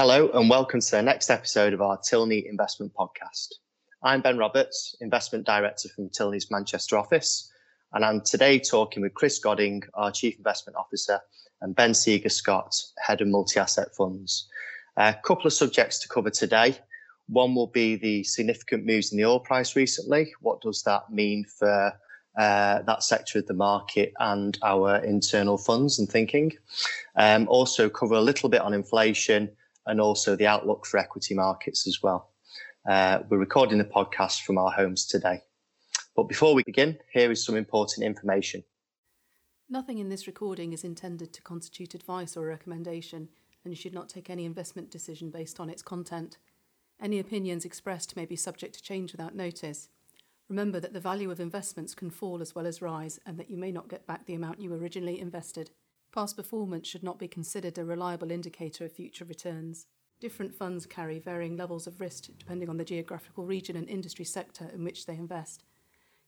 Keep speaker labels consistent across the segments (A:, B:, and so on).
A: Hello, and welcome to the next episode of our Tilney Investment Podcast. I'm Ben Roberts, Investment Director from Tilney's Manchester office, and I'm today talking with Chris Godding, our Chief Investment Officer, and Ben Seeger Scott, Head of Multi Asset Funds. A couple of subjects to cover today. One will be the significant moves in the oil price recently. What does that mean for uh, that sector of the market and our internal funds and thinking? Um, also, cover a little bit on inflation and also the outlook for equity markets as well. Uh, we're recording the podcast from our homes today. But before we begin, here is some important information.
B: Nothing in this recording is intended to constitute advice or recommendation, and you should not take any investment decision based on its content. Any opinions expressed may be subject to change without notice. Remember that the value of investments can fall as well as rise, and that you may not get back the amount you originally invested. Past performance should not be considered a reliable indicator of future returns. Different funds carry varying levels of risk depending on the geographical region and industry sector in which they invest.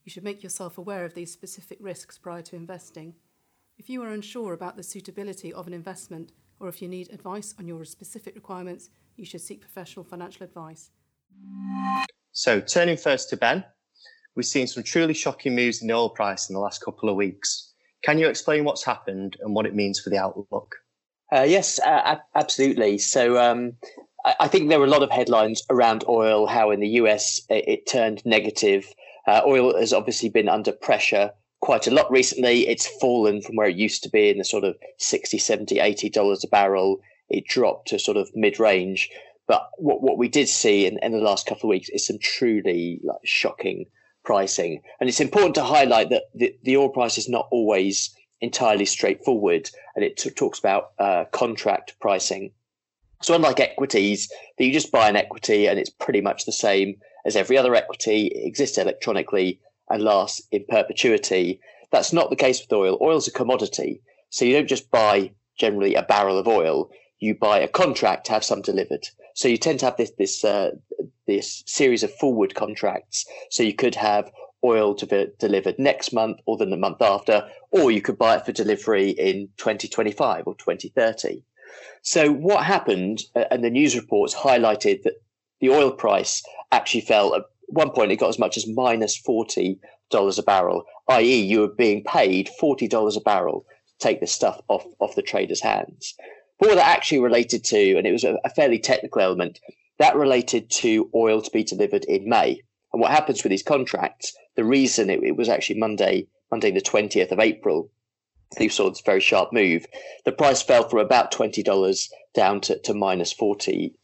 B: You should make yourself aware of these specific risks prior to investing. If you are unsure about the suitability of an investment or if you need advice on your specific requirements, you should seek professional financial advice.
A: So, turning first to Ben, we've seen some truly shocking moves in the oil price in the last couple of weeks. Can you explain what's happened and what it means for the outlook?
C: Uh, yes, uh, absolutely. So um, I, I, think there were a lot of headlines around oil, how in the US it, it turned negative. Uh, oil has obviously been under pressure quite a lot recently. It's fallen from where it used to be in the sort of 60, 70, 80 dollars a barrel. It dropped to sort of mid range. But what, what we did see in, in the last couple of weeks is some truly like shocking pricing. And it's important to highlight that the, the oil price is not always entirely straightforward, and it t- talks about uh, contract pricing. So, unlike equities, that you just buy an equity and it's pretty much the same as every other equity, it exists electronically and lasts in perpetuity. That's not the case with oil. Oil's a commodity. So, you don't just buy generally a barrel of oil, you buy a contract to have some delivered. So you tend to have this this uh, this series of forward contracts. So you could have oil to be delivered next month or then the month after, or you could buy it for delivery in 2025 or 2030. So what happened, uh, and the news reports highlighted that the oil price actually fell at one point. It got as much as minus forty dollars a barrel, i.e., you were being paid forty dollars a barrel to take this stuff off off the traders' hands. But what that actually related to, and it was a, fairly technical element, that related to oil to be delivered in May. And what happens with these contracts, the reason it, it was actually Monday, Monday the 20th of April, you saw this very sharp move. The price fell from about $20 down to, to minus $40.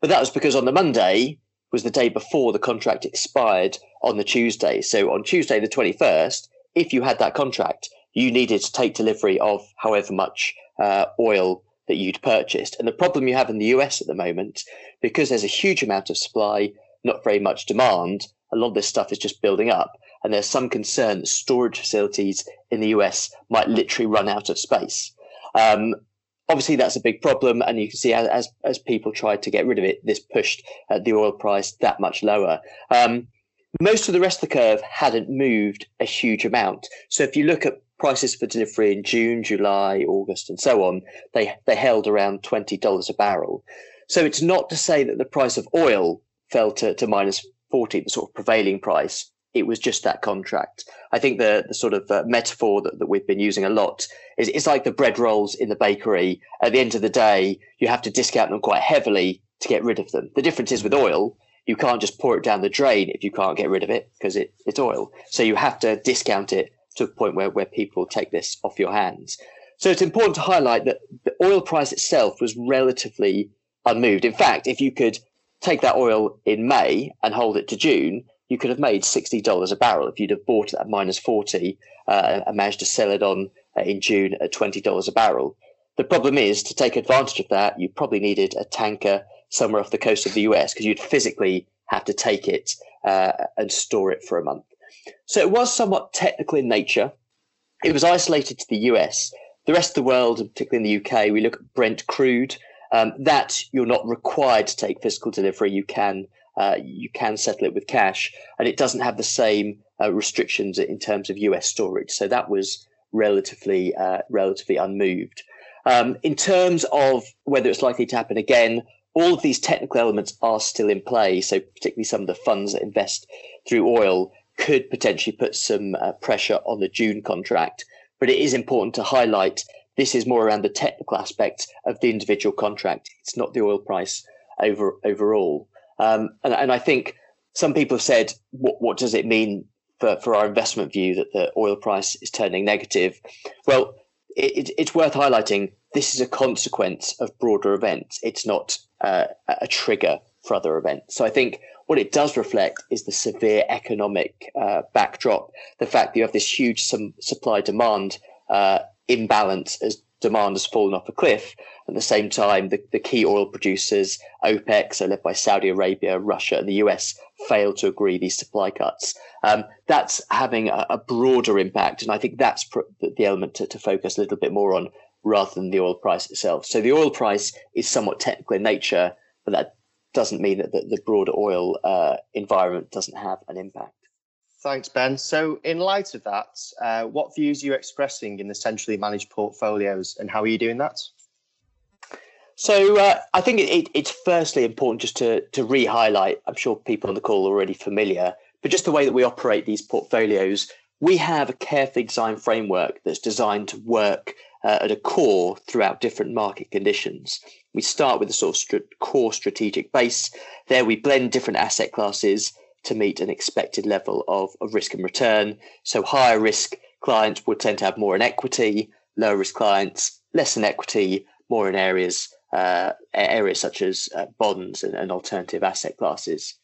C: But that was because on the Monday was the day before the contract expired on the Tuesday. So on Tuesday, the 21st, if you had that contract, you needed to take delivery of however much uh, oil that you'd purchased. And the problem you have in the US at the moment, because there's a huge amount of supply, not very much demand, a lot of this stuff is just building up. And there's some concern that storage facilities in the US might literally run out of space. Um, obviously, that's a big problem. And you can see as, as people tried to get rid of it, this pushed uh, the oil price that much lower. Um, most of the rest of the curve hadn't moved a huge amount. So if you look at prices for delivery in June, July, August, and so on, they, they held around $20 a barrel. So it's not to say that the price of oil fell to, to minus 40, the sort of prevailing price. It was just that contract. I think the, the sort of uh, metaphor that, that we've been using a lot is it's like the bread rolls in the bakery. At the end of the day, you have to discount them quite heavily to get rid of them. The difference is with oil, you can't just pour it down the drain if you can't get rid of it because it, it's oil. So you have to discount it to a point where, where people take this off your hands. So it's important to highlight that the oil price itself was relatively unmoved. In fact, if you could take that oil in May and hold it to June, you could have made $60 a barrel if you'd have bought it at minus 40 uh, and managed to sell it on uh, in June at $20 a barrel. The problem is to take advantage of that, you probably needed a tanker somewhere off the coast of the US because you'd physically have to take it uh, and store it for a month. So it was somewhat technical in nature. It was isolated to the US. The rest of the world, particularly in the UK, we look at Brent crude. Um, that you're not required to take physical delivery. You can uh, you can settle it with cash, and it doesn't have the same uh, restrictions in terms of US storage. So that was relatively uh, relatively unmoved. Um, in terms of whether it's likely to happen again, all of these technical elements are still in play. So, particularly some of the funds that invest through oil could potentially put some uh, pressure on the June contract. But it is important to highlight this is more around the technical aspects of the individual contract. It's not the oil price over overall. Um, and, and I think some people have said, what, what does it mean for, for our investment view that the oil price is turning negative? Well, it, it's worth highlighting this is a consequence of broader events. It's not uh, a trigger for other events. So I think what it does reflect is the severe economic uh, backdrop, the fact that you have this huge supply demand uh, imbalance as demand has fallen off a cliff. At the same time, the, the key oil producers, OPEC, so led by Saudi Arabia, Russia, and the US, failed to agree these supply cuts. Um, that's having a, a, broader impact, and I think that's pr- the element to, to focus a little bit more on rather than the oil price itself. So the oil price is somewhat technical in nature, but that doesn't mean that the, the broader oil uh, environment doesn't have an impact.
A: Thanks, Ben. So, in light of that, uh, what views are you expressing in the centrally managed portfolios and how are you doing that?
C: So, uh, I think it, it, it's firstly important just to, to re highlight, I'm sure people on the call are already familiar, but just the way that we operate these portfolios. We have a carefully designed framework that's designed to work uh, at a core throughout different market conditions. We start with a sort of st- core strategic base. There we blend different asset classes to meet an expected level of, of risk and return. So higher risk clients would tend to have more in equity, lower risk clients less in equity, more in areas uh, areas such as uh, bonds and, and, alternative asset classes.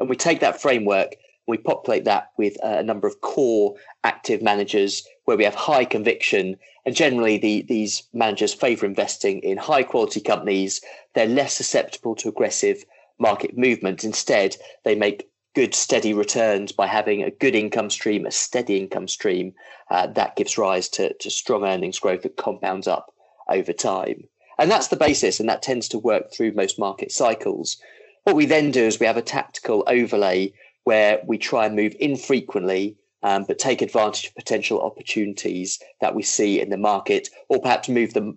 C: And we take that framework, we populate that with a number of core active managers where we have high conviction. And generally, the, these managers favor investing in high quality companies. They're less susceptible to aggressive market movements. Instead, they make good steady returns by having a good income stream, a steady income stream uh, that gives rise to, to strong earnings growth that compounds up over time. And that's the basis, and that tends to work through most market cycles. What we then do is we have a tactical overlay where we try and move infrequently, um, but take advantage of potential opportunities that we see in the market, or perhaps move the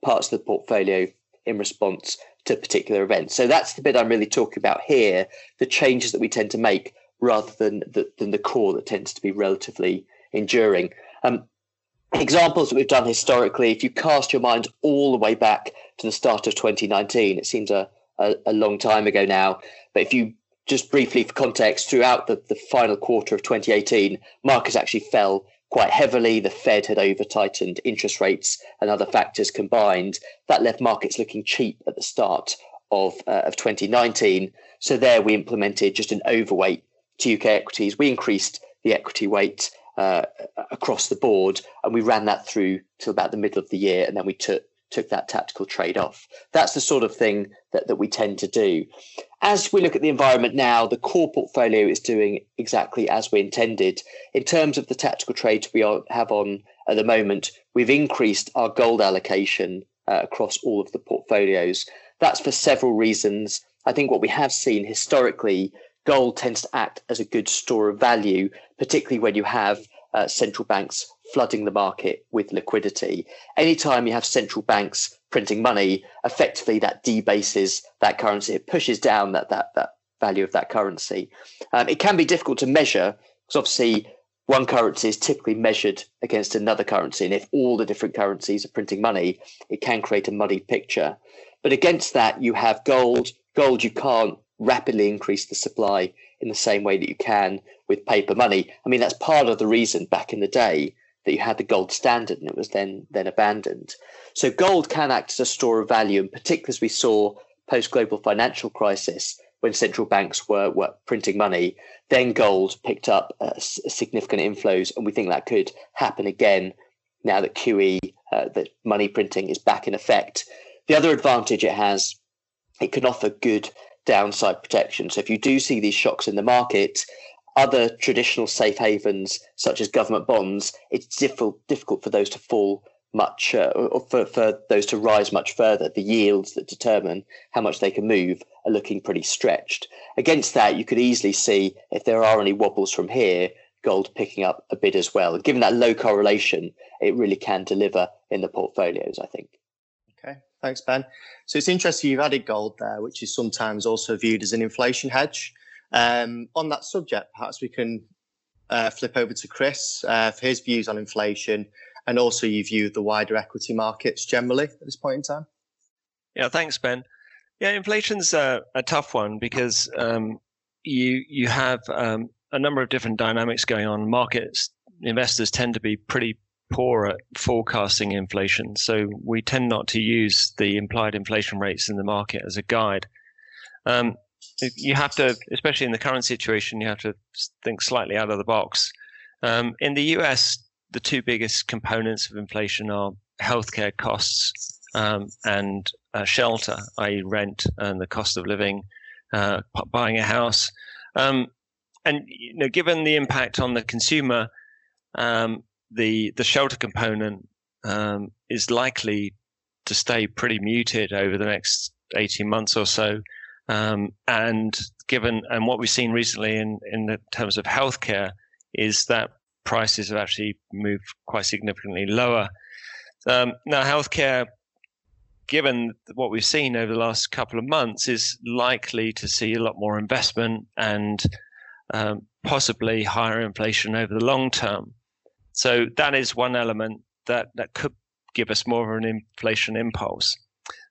C: parts of the portfolio in response to particular events. So that's the bit I'm really talking about here, the changes that we tend to make rather than the, than the core that tends to be relatively enduring. Um, examples that we've done historically, if you cast your mind all the way back to the start of 2019, it seems a, a, a long time ago now, but if you just briefly for context, throughout the, the final quarter of 2018, markets actually fell quite heavily. The Fed had over tightened interest rates and other factors combined. That left markets looking cheap at the start of, uh, of 2019. So there we implemented just an overweight to UK equities. We increased the equity weight uh, across the board and we ran that through till about the middle of the year. And then we took took that tactical trade off. That's the sort of thing that, that we tend to do. As we look at the environment now, the core portfolio is doing exactly as we intended. In terms of the tactical trades we are, have on at the moment, we've increased our gold allocation uh, across all of the portfolios. That's for several reasons. I think what we have seen historically, gold tends to act as a good store of value, particularly when you have uh, central banks flooding the market with liquidity. Anytime you have central banks printing money, effectively that debases that currency. It pushes down that that that value of that currency. Um, it can be difficult to measure because obviously one currency is typically measured against another currency, and if all the different currencies are printing money, it can create a muddy picture. But against that, you have gold. Gold, you can't rapidly increase the supply in the same way that you can with paper money. I mean, that's part of the reason back in the day that you had the gold standard and it was then then abandoned. So gold can act as a store of value, and particularly as we saw post global financial crisis when central banks were, were printing money, then gold picked up uh, significant inflows, and we think that could happen again now that QE, uh, that money printing is back in effect. The other advantage it has, it can offer good downside protection. So if you do see these shocks in the market, other traditional safe havens, such as government bonds, it's difficult, difficult for those to fall much, uh, or for, for those to rise much further. The yields that determine how much they can move are looking pretty stretched. Against that, you could easily see if there are any wobbles from here, gold picking up a bit as well. And given that low correlation, it really can deliver in the portfolios, I think.
A: Okay, thanks, Ben. So it's interesting you've added gold there, which is sometimes also viewed as an inflation hedge. Um, on that subject, perhaps we can uh, flip over to Chris uh, for his views on inflation and also you view of the wider equity markets generally at this point in time.
D: Yeah, thanks, Ben. Yeah, inflation's a, a tough one because um, you you have um, a number of different dynamics going on. Markets investors tend to be pretty poor at forecasting inflation, so we tend not to use the implied inflation rates in the market as a guide. Um, you have to, especially in the current situation, you have to think slightly out of the box. Um, in the US, the two biggest components of inflation are healthcare costs um, and uh, shelter, i.e., rent and the cost of living, uh, buying a house. Um, and you know, given the impact on the consumer, um, the the shelter component um, is likely to stay pretty muted over the next 18 months or so. Um, and given and what we've seen recently in in the terms of healthcare is that prices have actually moved quite significantly lower. Um, now, healthcare, given what we've seen over the last couple of months, is likely to see a lot more investment and um, possibly higher inflation over the long term. So that is one element that that could give us more of an inflation impulse.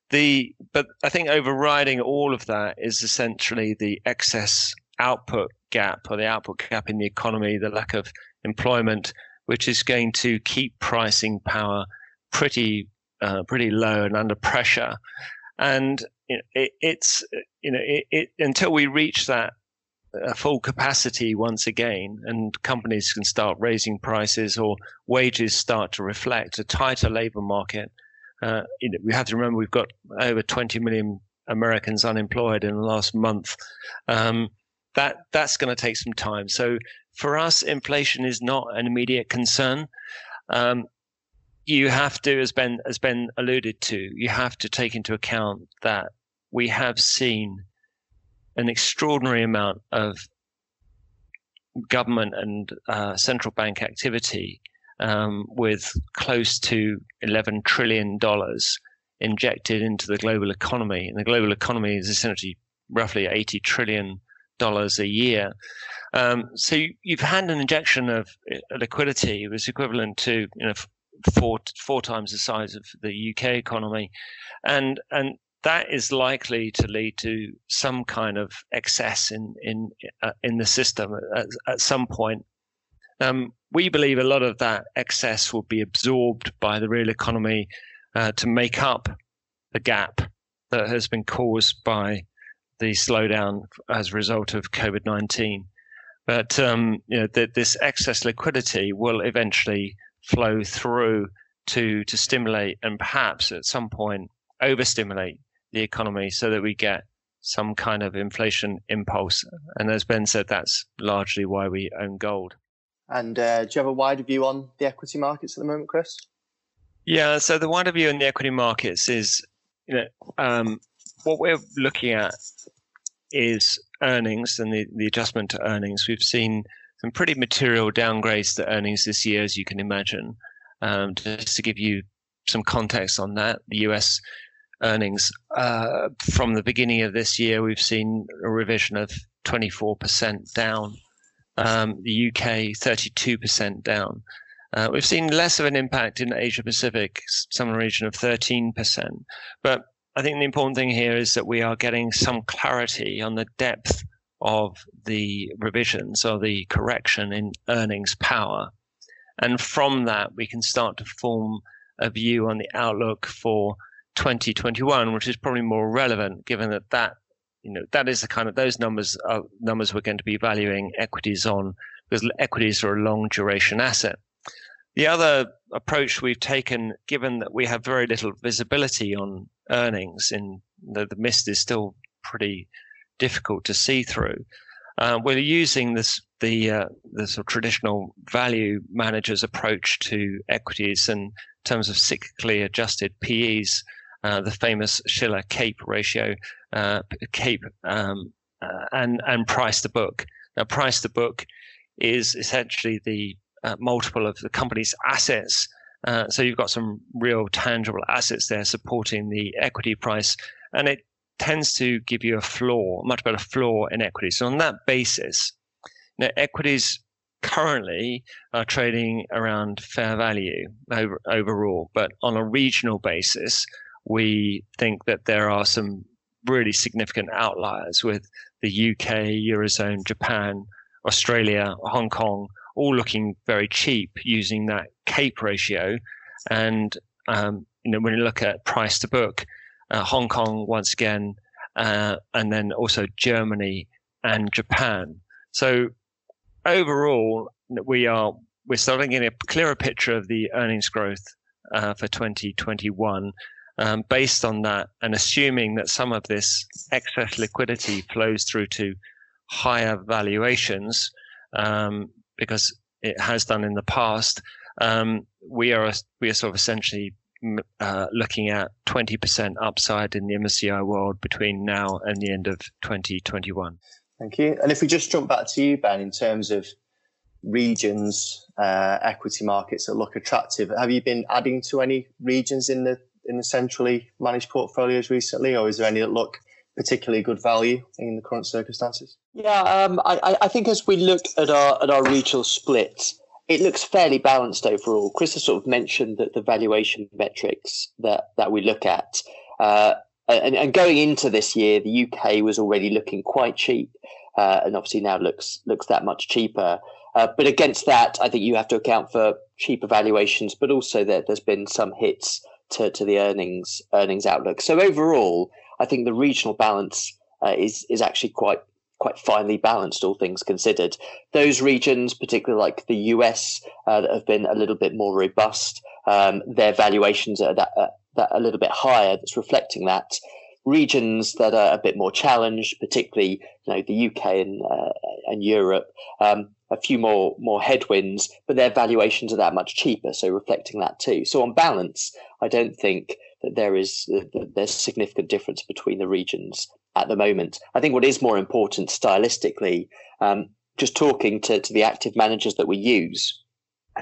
D: The but I think overriding all of that is essentially the excess output gap or the output gap in the economy, the lack of employment, which is going to keep pricing power pretty uh, pretty low and under pressure. And it, it's you know it, it, until we reach that uh, full capacity once again, and companies can start raising prices or wages start to reflect a tighter labor market. Uh, you know, we have to remember we've got over 20 million Americans unemployed in the last month. Um, that that's going to take some time. So for us, inflation is not an immediate concern. Um, you have to, as Ben as Ben alluded to, you have to take into account that we have seen an extraordinary amount of government and uh, central bank activity um, with close to 11 trillion dollars injected into the global economy, and the global economy is essentially roughly 80 trillion dollars a year. Um, so you, have had an injection of uh, liquidity, it was equivalent to you know four four times the size of the UK economy, and and that is likely to lead to some kind of excess in in uh, in the system at, at some point. Um, we believe a lot of that excess will be absorbed by the real economy uh, to make up the gap that has been caused by the slowdown as a result of COVID 19. But um, you know, the, this excess liquidity will eventually flow through to to stimulate and perhaps at some point overstimulate the economy so that we get some kind of inflation impulse. And as Ben said, that's largely why we own gold.
A: And uh, do you have a wider view on the equity markets at the moment, Chris?
D: Yeah, so the wider view on the equity markets is, you know, um, what we're looking at is earnings and the, the adjustment to earnings. We've seen some pretty material downgrades to earnings this year, as you can imagine. Um, just to give you some context on that, the US earnings uh, from the beginning of this year, we've seen a revision of 24% down. Um, the UK 32% down. Uh, we've seen less of an impact in Asia Pacific, some region of 13%. But I think the important thing here is that we are getting some clarity on the depth of the revisions or the correction in earnings power. And from that, we can start to form a view on the outlook for 2021, which is probably more relevant given that that, you know, that is the kind of those numbers are numbers we're going to be valuing equities on because equities are a long duration asset. The other approach we've taken, given that we have very little visibility on earnings and the, the mist is still pretty difficult to see through. Uh, we're using this the uh, the sort of traditional value managers approach to equities in terms of cyclically adjusted PEs, uh, the famous Shiller CAPE ratio, uh, CAPE, um, uh, and and price to book. Now, price to book is essentially the uh, multiple of the company's assets so you've got some real tangible assets there supporting the equity price, and it tends to give you a floor, much better floor in equity. So on that basis, now equities currently are trading around fair value over, overall, but on a regional basis, we think that there are some really significant outliers with the UK, Eurozone, Japan, Australia, Hong Kong, all looking very cheap using that CAPE ratio. And um, you know, when you look at price to book, uh, Hong Kong once again, uh, and then also Germany and Japan. So overall, we are we're starting getting a clearer picture of the earnings growth uh, for 2021. Um, based on that, and assuming that some of this excess liquidity flows through to higher valuations, um, because it has done in the past, um, we are we are sort of essentially uh, looking at 20% upside in the MSCI world between now and the end of 2021.
A: Thank you. And if we just jump back to you, Ben, in terms of regions, uh, equity markets that look attractive, have you been adding to any regions in the in the centrally managed portfolios recently, or is there any that look particularly good value in the current circumstances?
C: Yeah, um, I, I think as we look at our at our regional splits, it looks fairly balanced overall. Chris has sort of mentioned that the valuation metrics that that we look at. Uh, and, and, going into this year, the UK was already looking quite cheap, uh, and obviously now looks looks that much cheaper. Uh, but against that, I think you have to account for cheaper valuations, but also that there's been some hits to, to the earnings earnings outlook. So overall, I think the regional balance uh, is is actually quite quite finely balanced, all things considered. Those regions, particularly like the US, uh, that have been a little bit more robust, um, their valuations are that, uh, that a little bit higher. That's reflecting that. Regions that are a bit more challenged, particularly you know the UK and uh, and Europe, um, a few more more headwinds, but their valuations are that much cheaper, so reflecting that too. So on balance, I don't think that there is that there's significant difference between the regions at the moment. I think what is more important stylistically, um, just talking to, to the active managers that we use,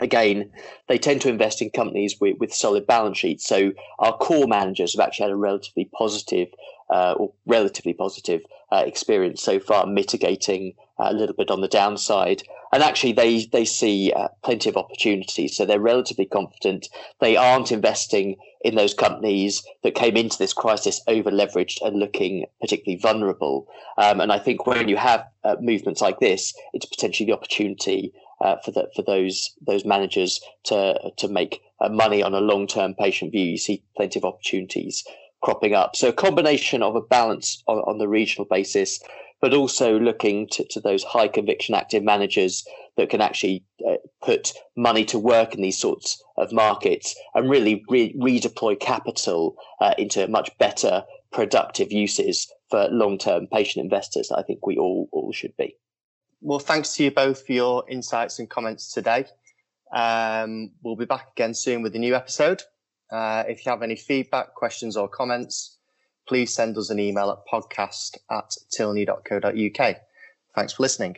C: again, they tend to invest in companies with, with solid balance sheets. So our core managers have actually had a relatively positive uh, or relatively positive uh, experience so far, mitigating uh, a little bit on the downside. And actually, they they see uh, plenty of opportunities, so they're relatively confident. They aren't investing in those companies that came into this crisis over leveraged and looking particularly vulnerable. Um, and I think when you have uh, movements like this, it's potentially the opportunity uh, for the, for those those managers to to make uh, money on a long term patient view. You see plenty of opportunities cropping up. So a combination of a balance on, on the regional basis, but also looking to, to those high conviction active managers that can actually uh, put money to work in these sorts of markets and really re- redeploy capital uh, into much better productive uses for long term patient investors. I think we all all should be.
A: Well, thanks to you both for your insights and comments today. Um, we'll be back again soon with a new episode. Uh, if you have any feedback, questions, or comments, please send us an email at podcast at tilney.co.uk. Thanks for listening.